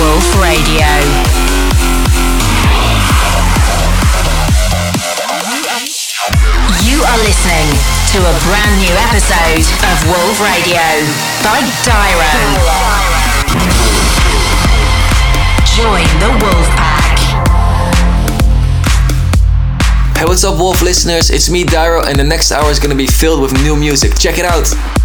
WOLV Radio. You are listening to a brand new episode of WOLV Radio by Dyro. Join the Wolf Pack. Hey, what's up, WOLV listeners? It's me, Dyro, and the next hour is gonna be filled with new music. Check it out.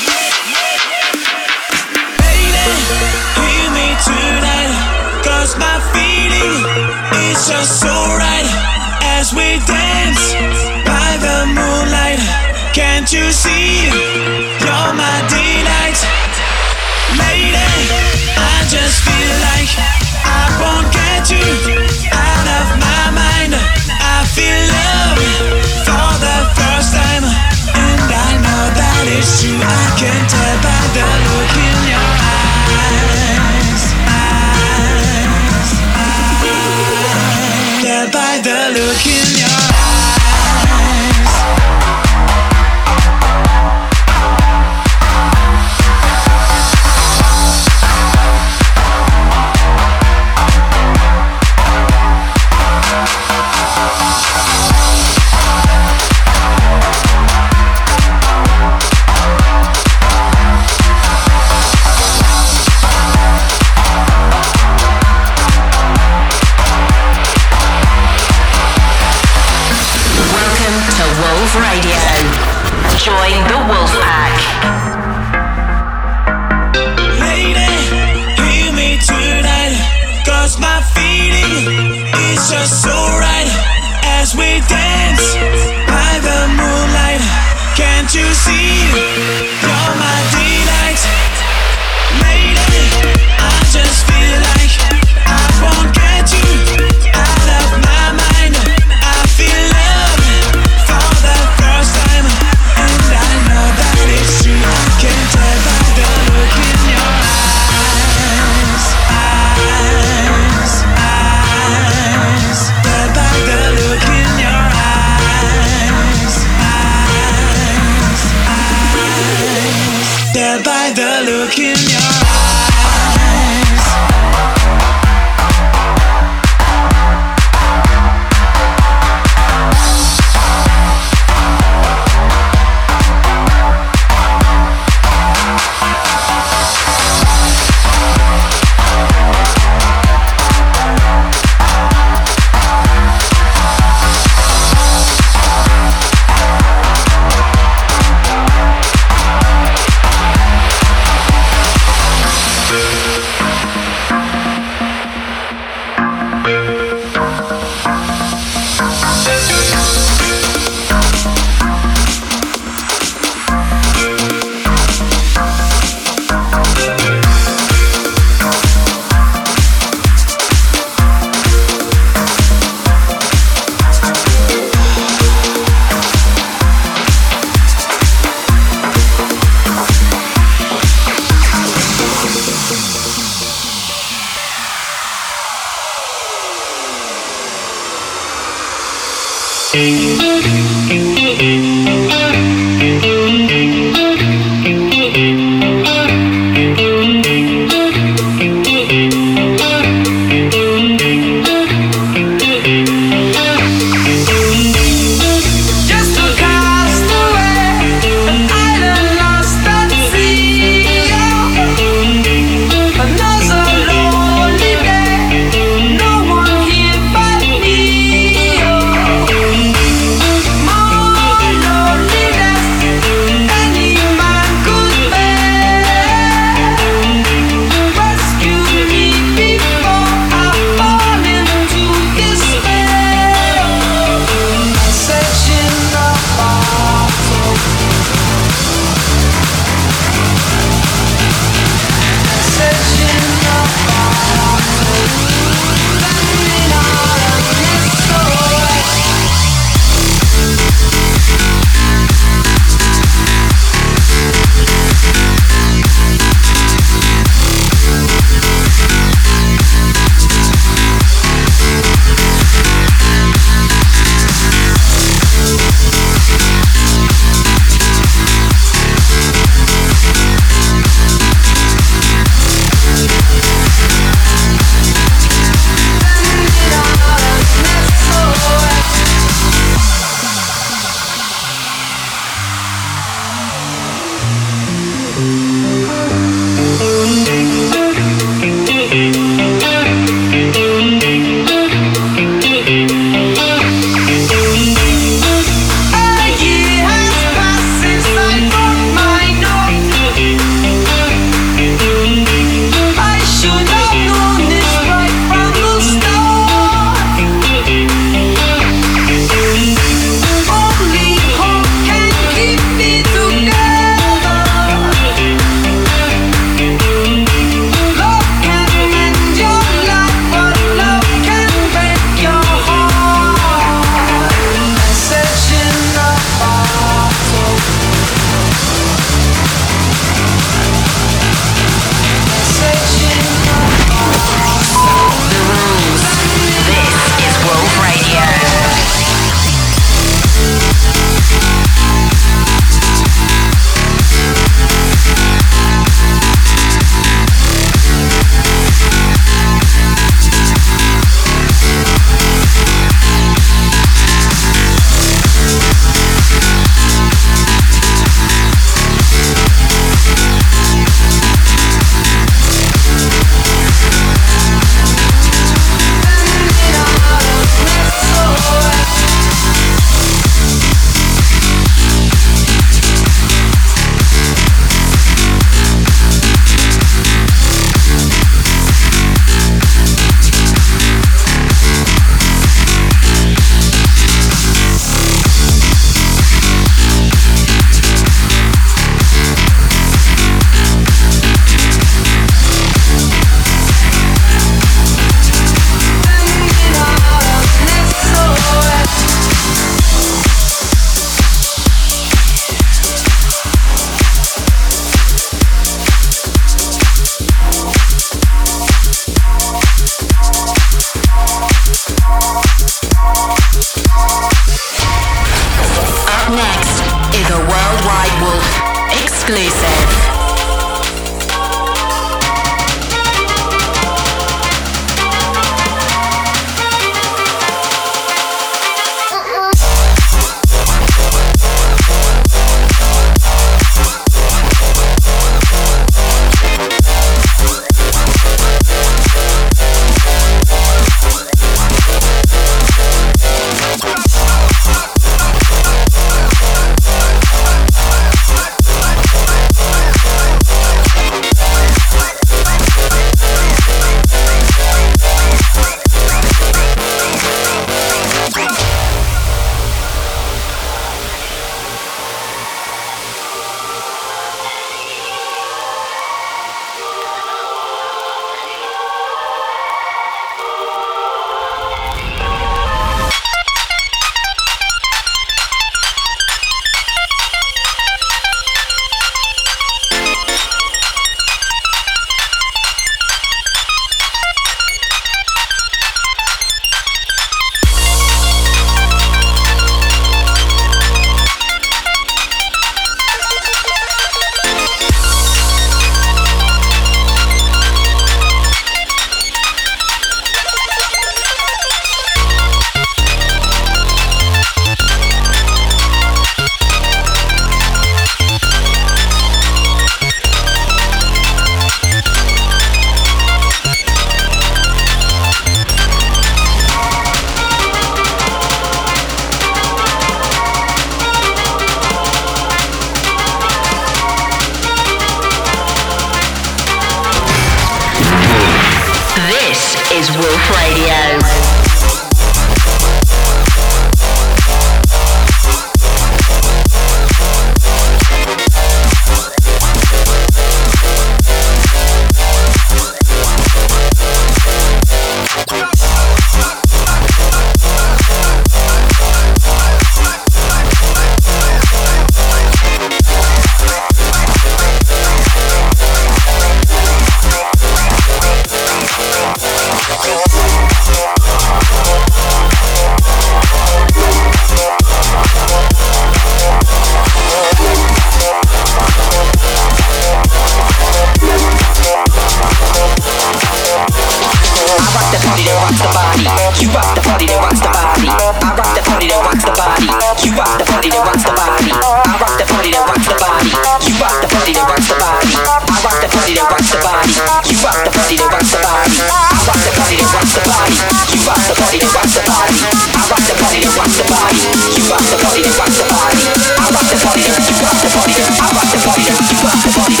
party that rocks the body. You rock the party that rocks the body. I rock the party that rocks the body. You rock the party that rocks the body. I rock the party that rocks the body. You rock the party that rocks the body. I rock the party that rocks the body. You rock the party that rocks the body. I rock the party that rocks the body. You rock the party that rocks the body. I rock the party that rocks the body. You rock the party that rocks the body. I rock the party that you rock the body. I rock the party that you rock the body.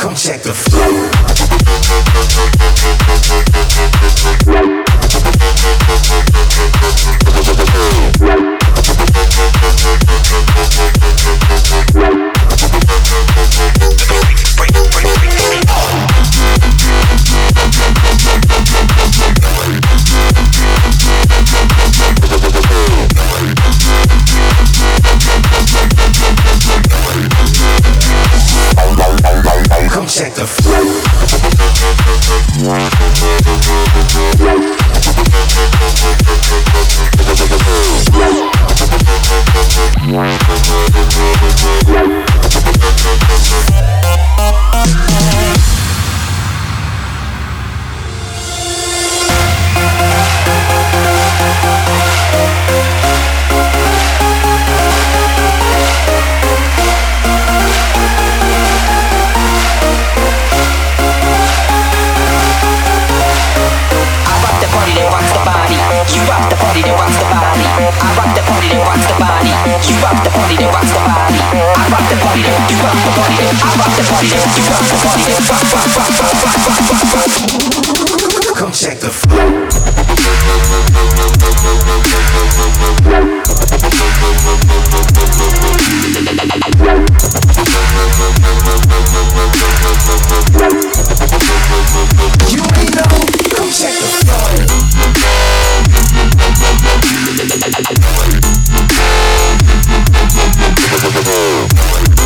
Come check the flow. Come check the You ain't know, come check the flow.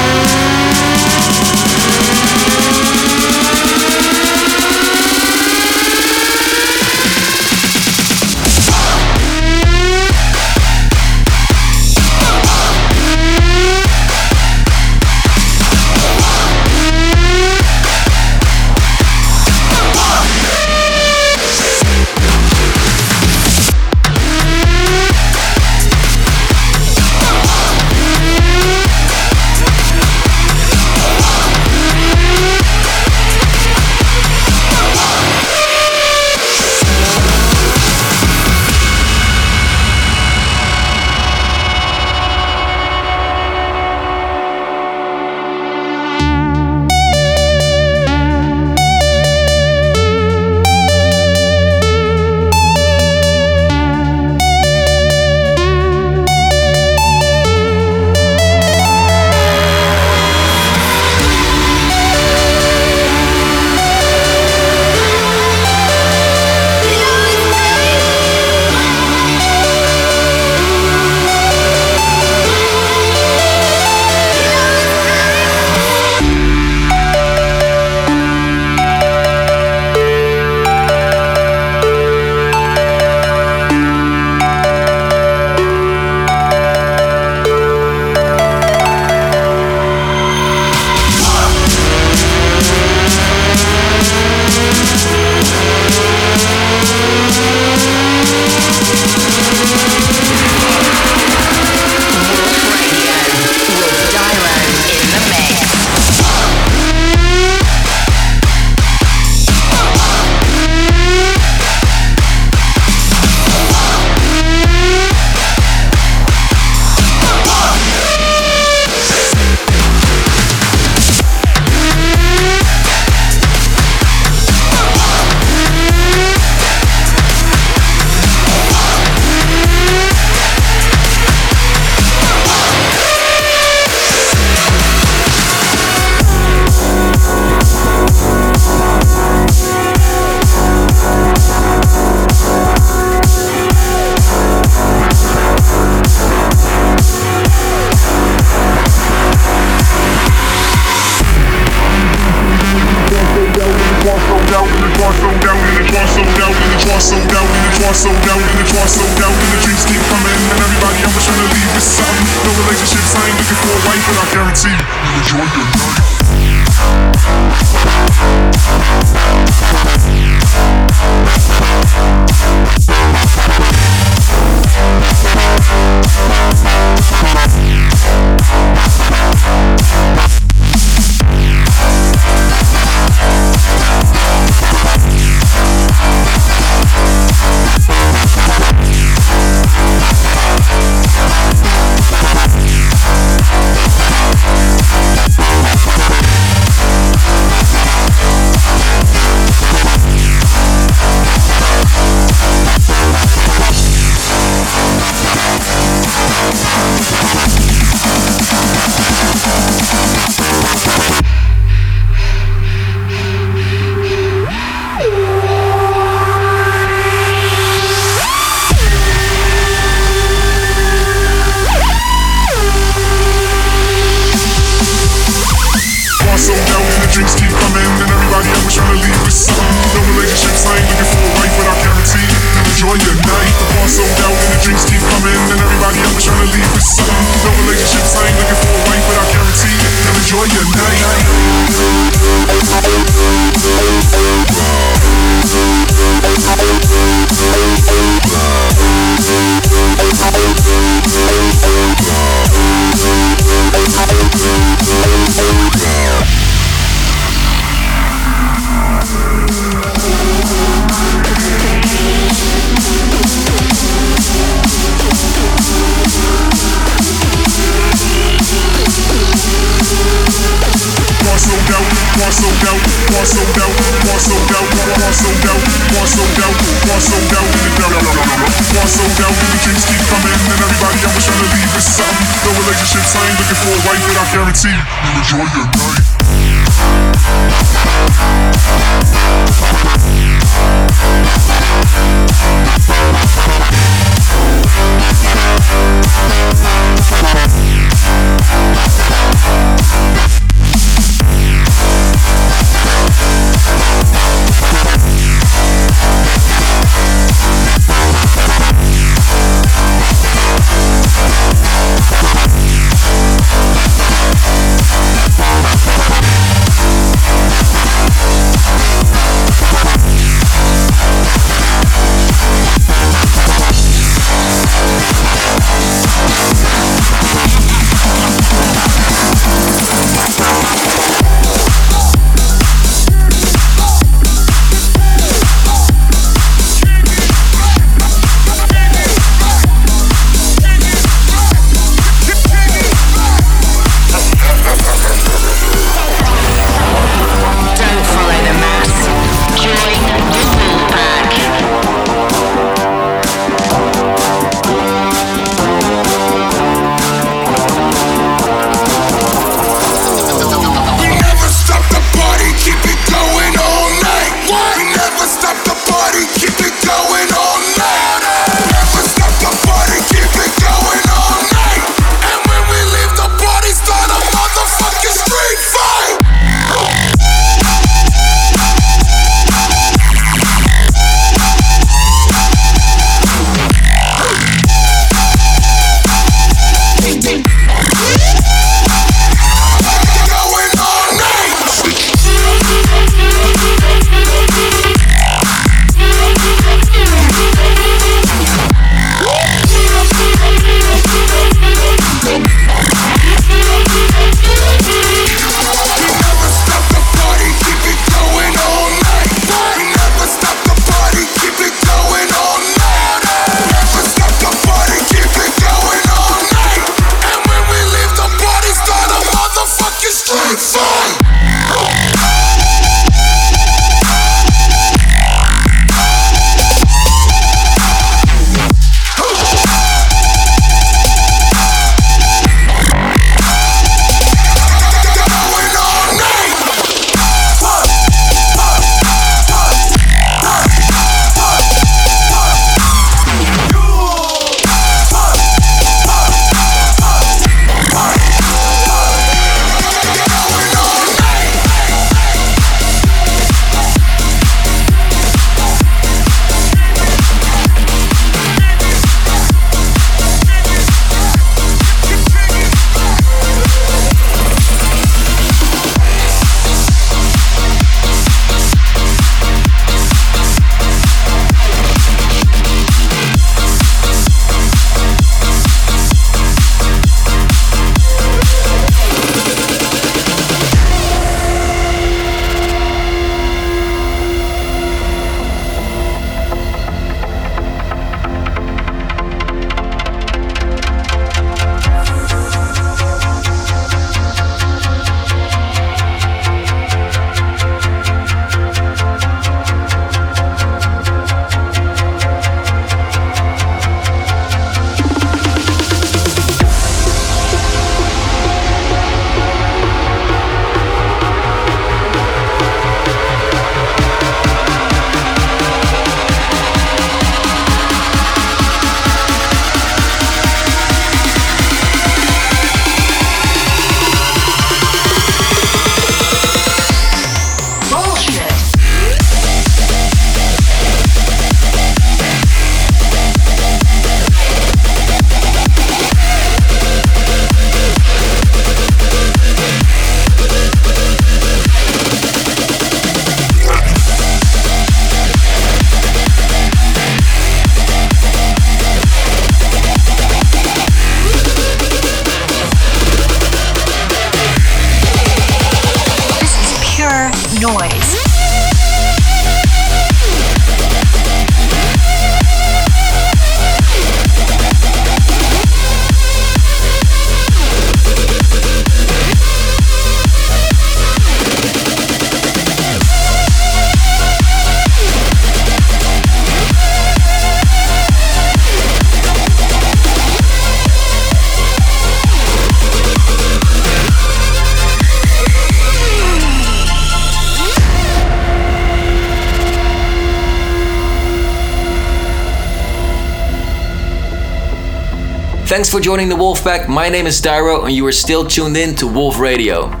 For joining the Wolfpack. My name is Dyro, and you are still tuned in to WOLV Radio.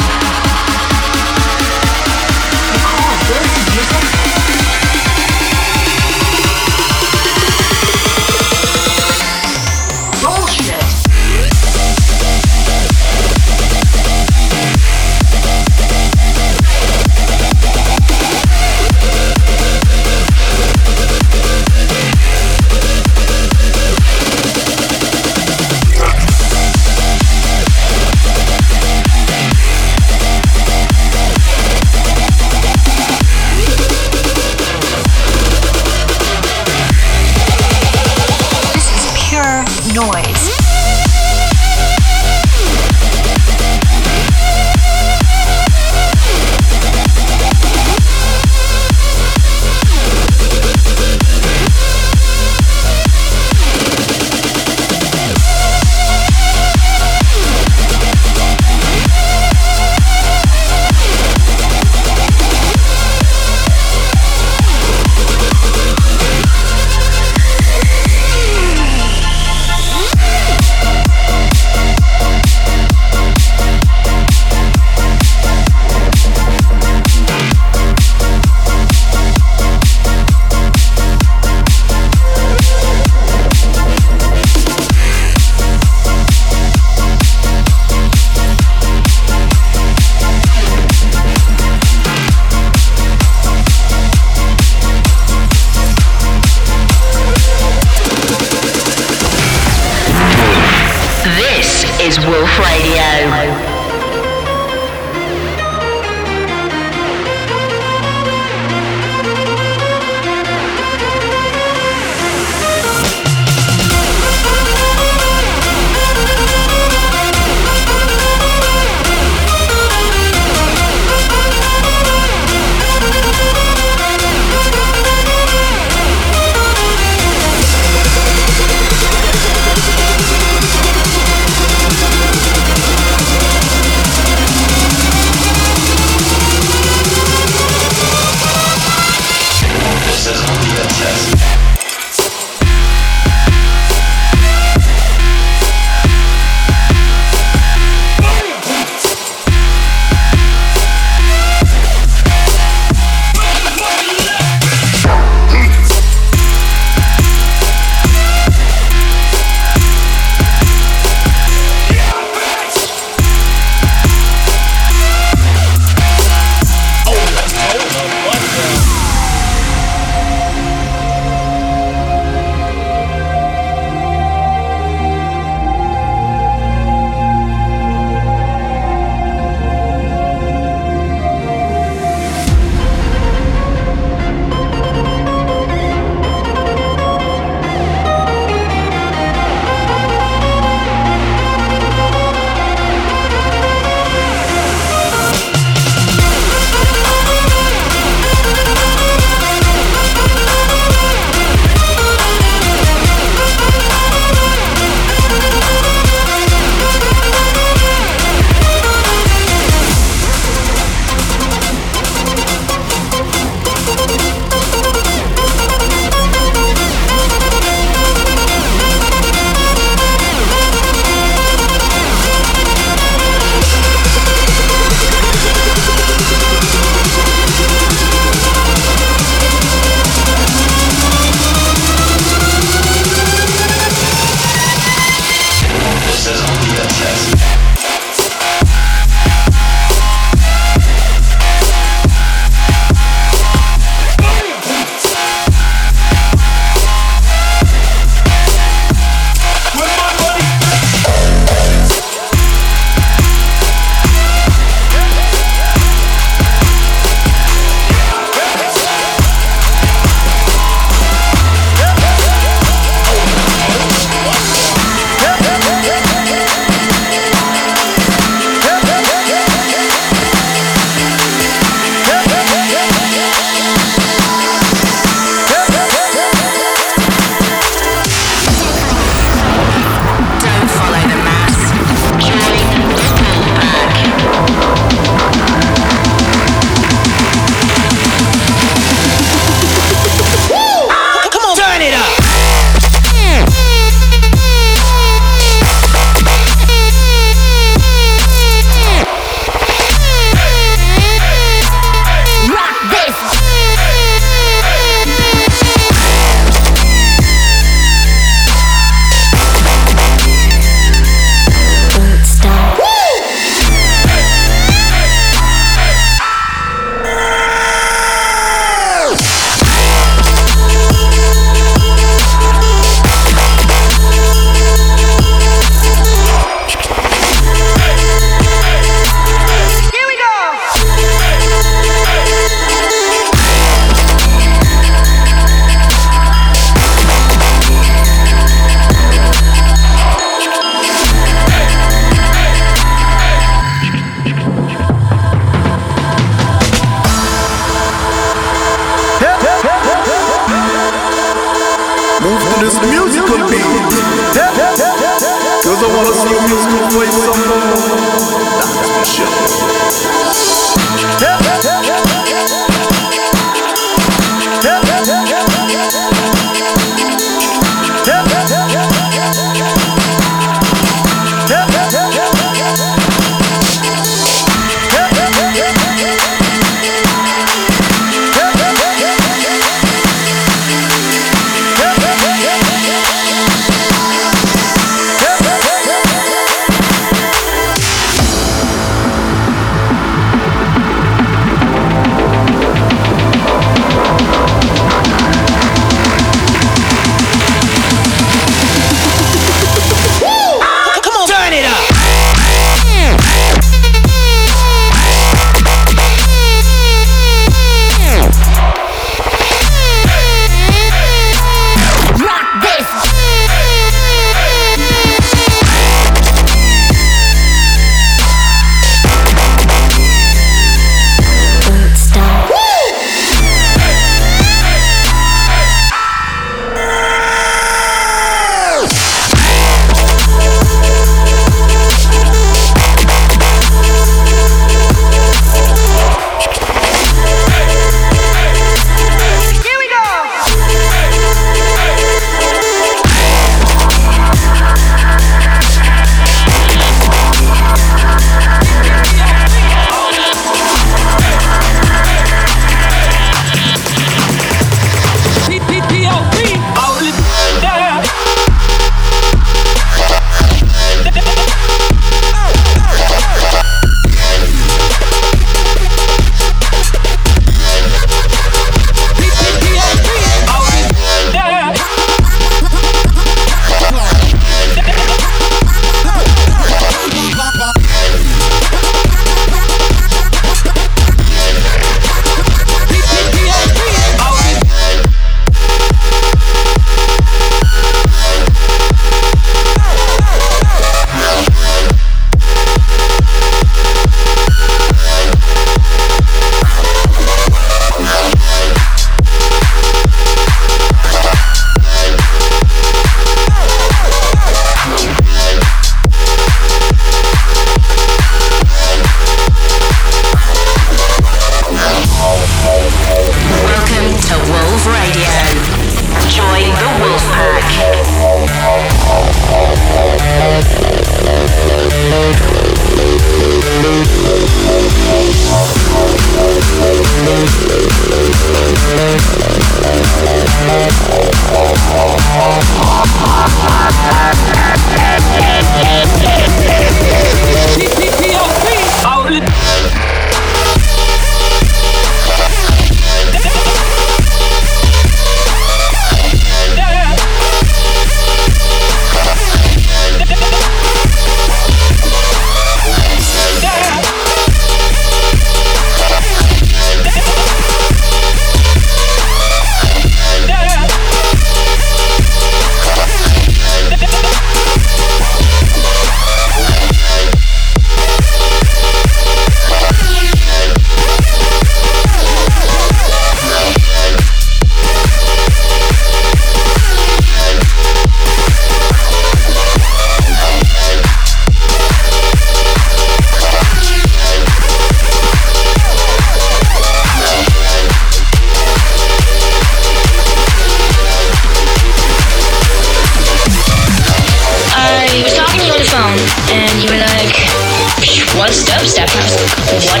was what?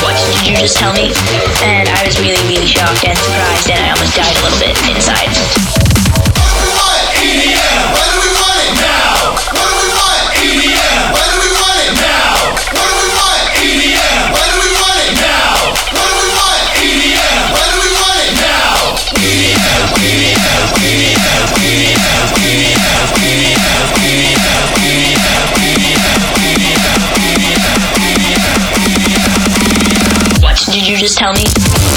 What did you just tell me? And I was really, really shocked and surprised, and I almost died a little bit inside. What do we want? EDM. Do we want it now? What do we want? EDM. Do we want it now? What do we want? EDM. Do we want it now? EDM. EDM. EDM. EDM. EDM. just tell me?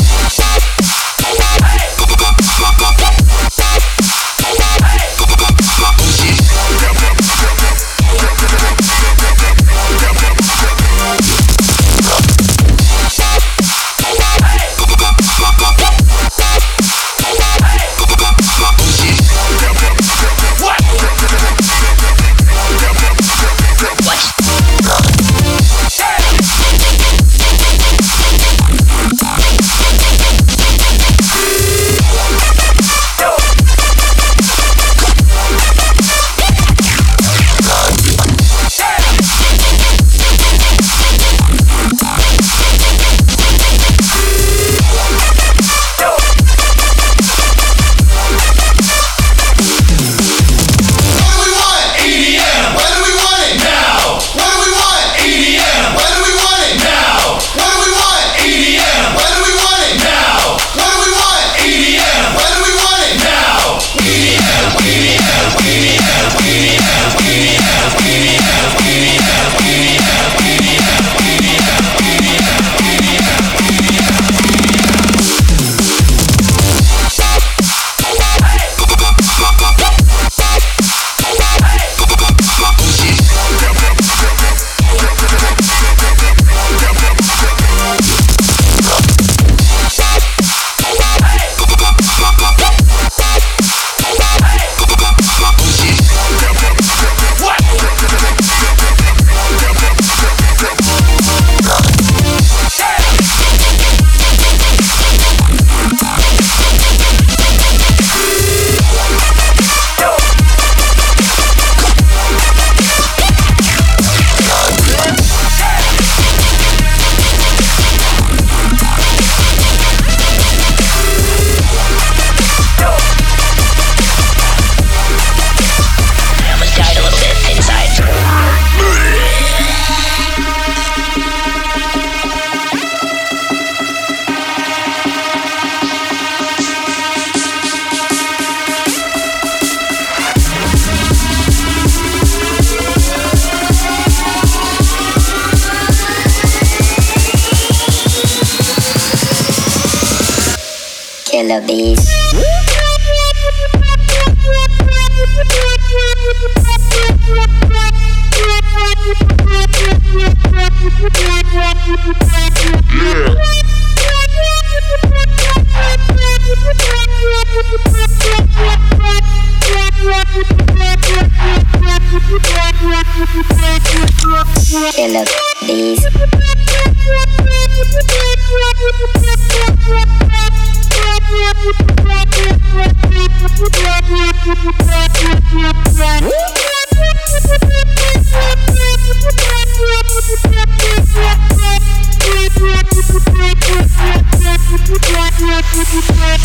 Killer bees.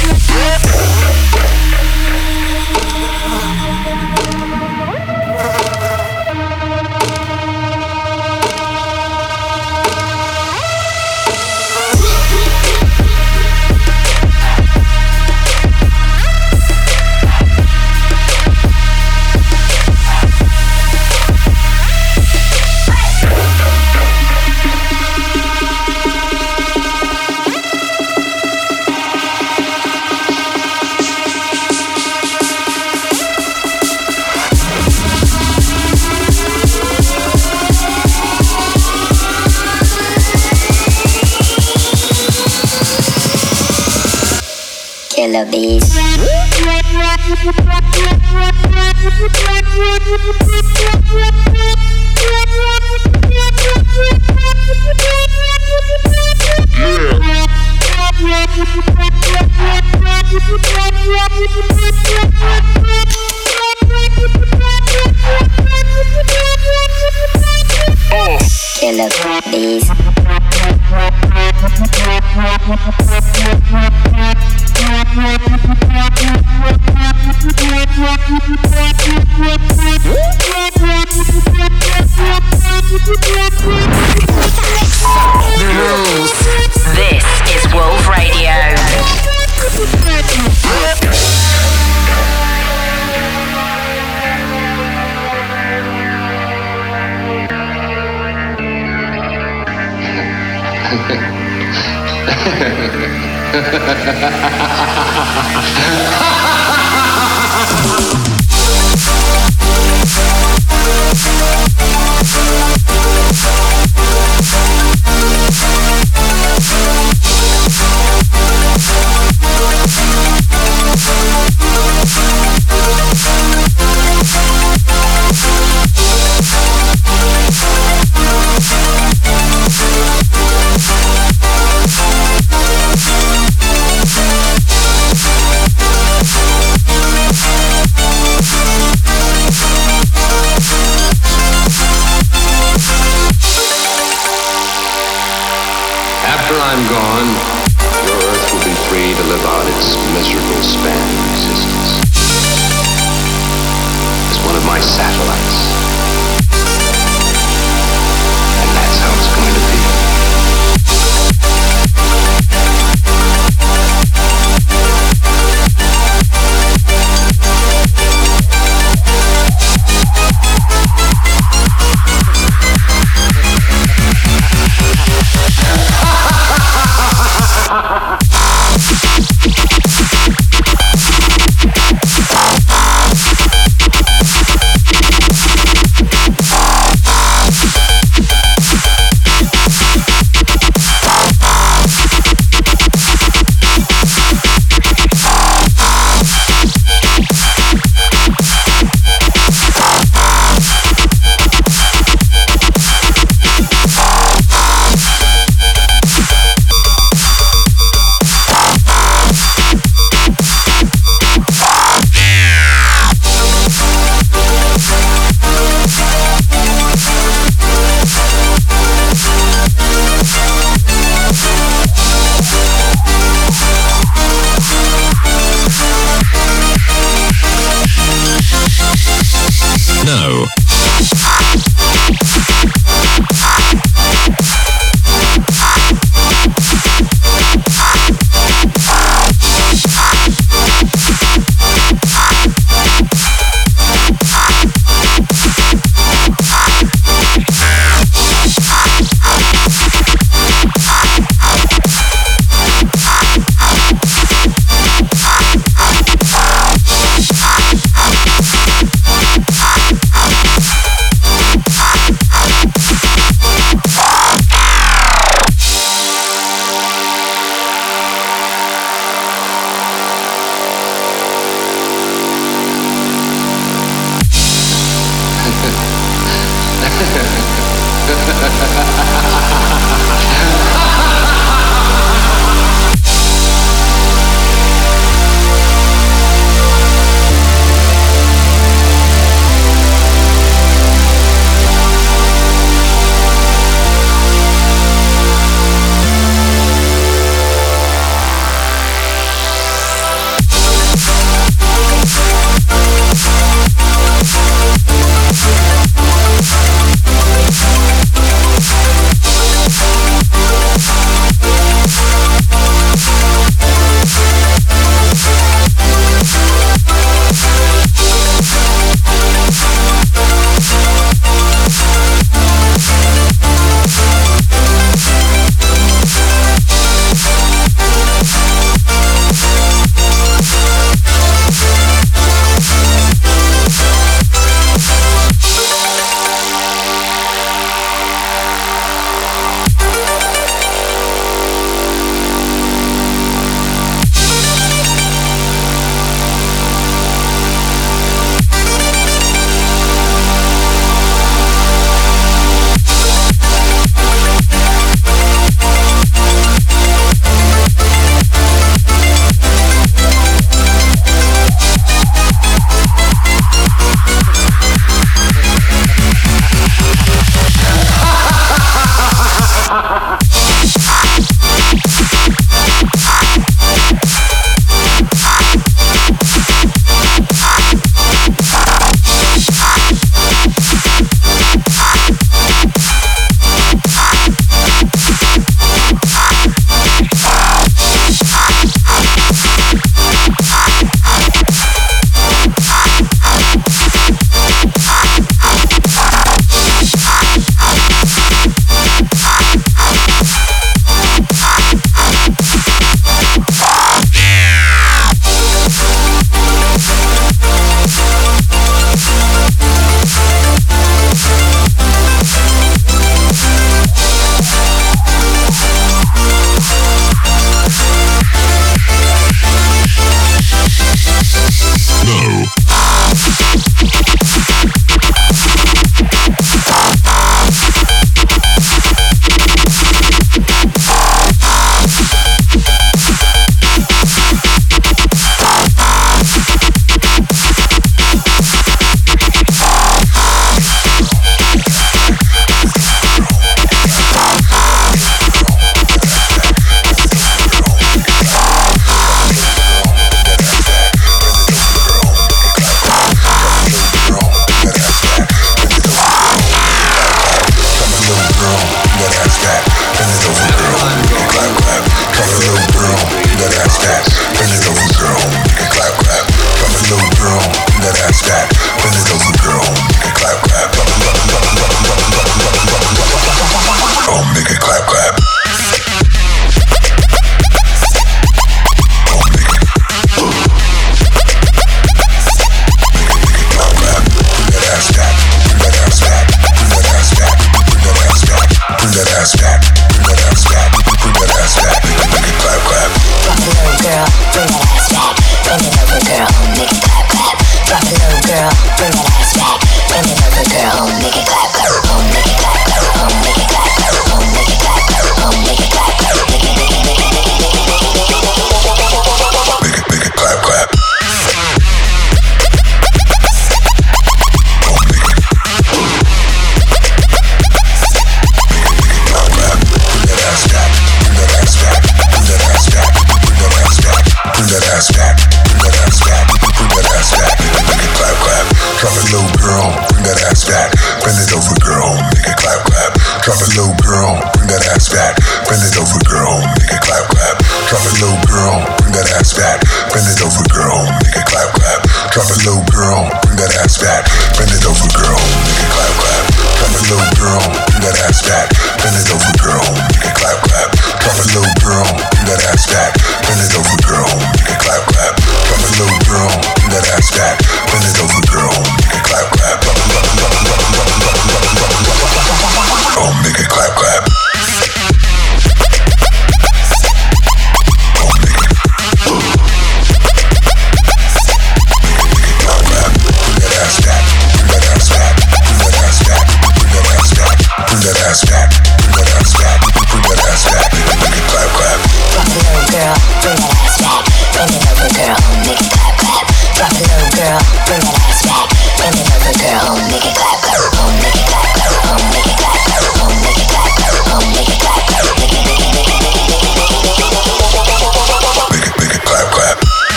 Killer Killer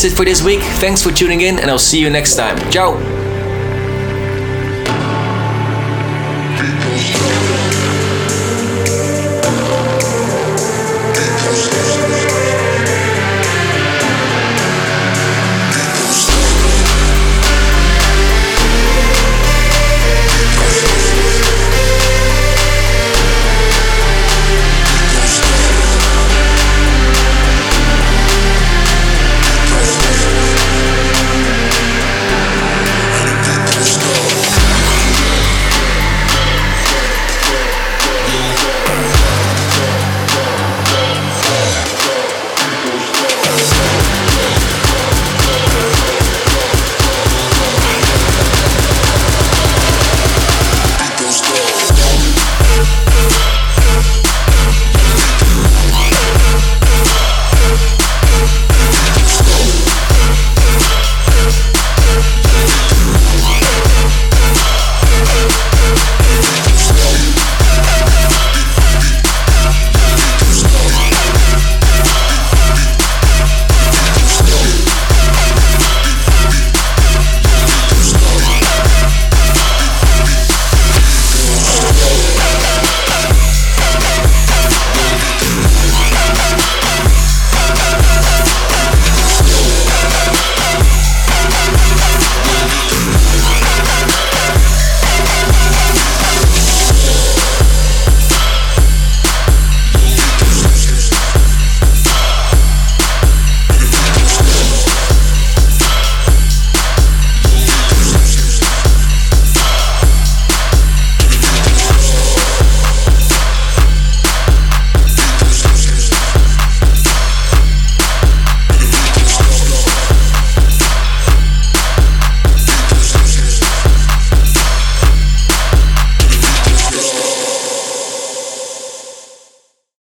That's it for this week. Thanks for tuning in, and I'll see you next time. Ciao!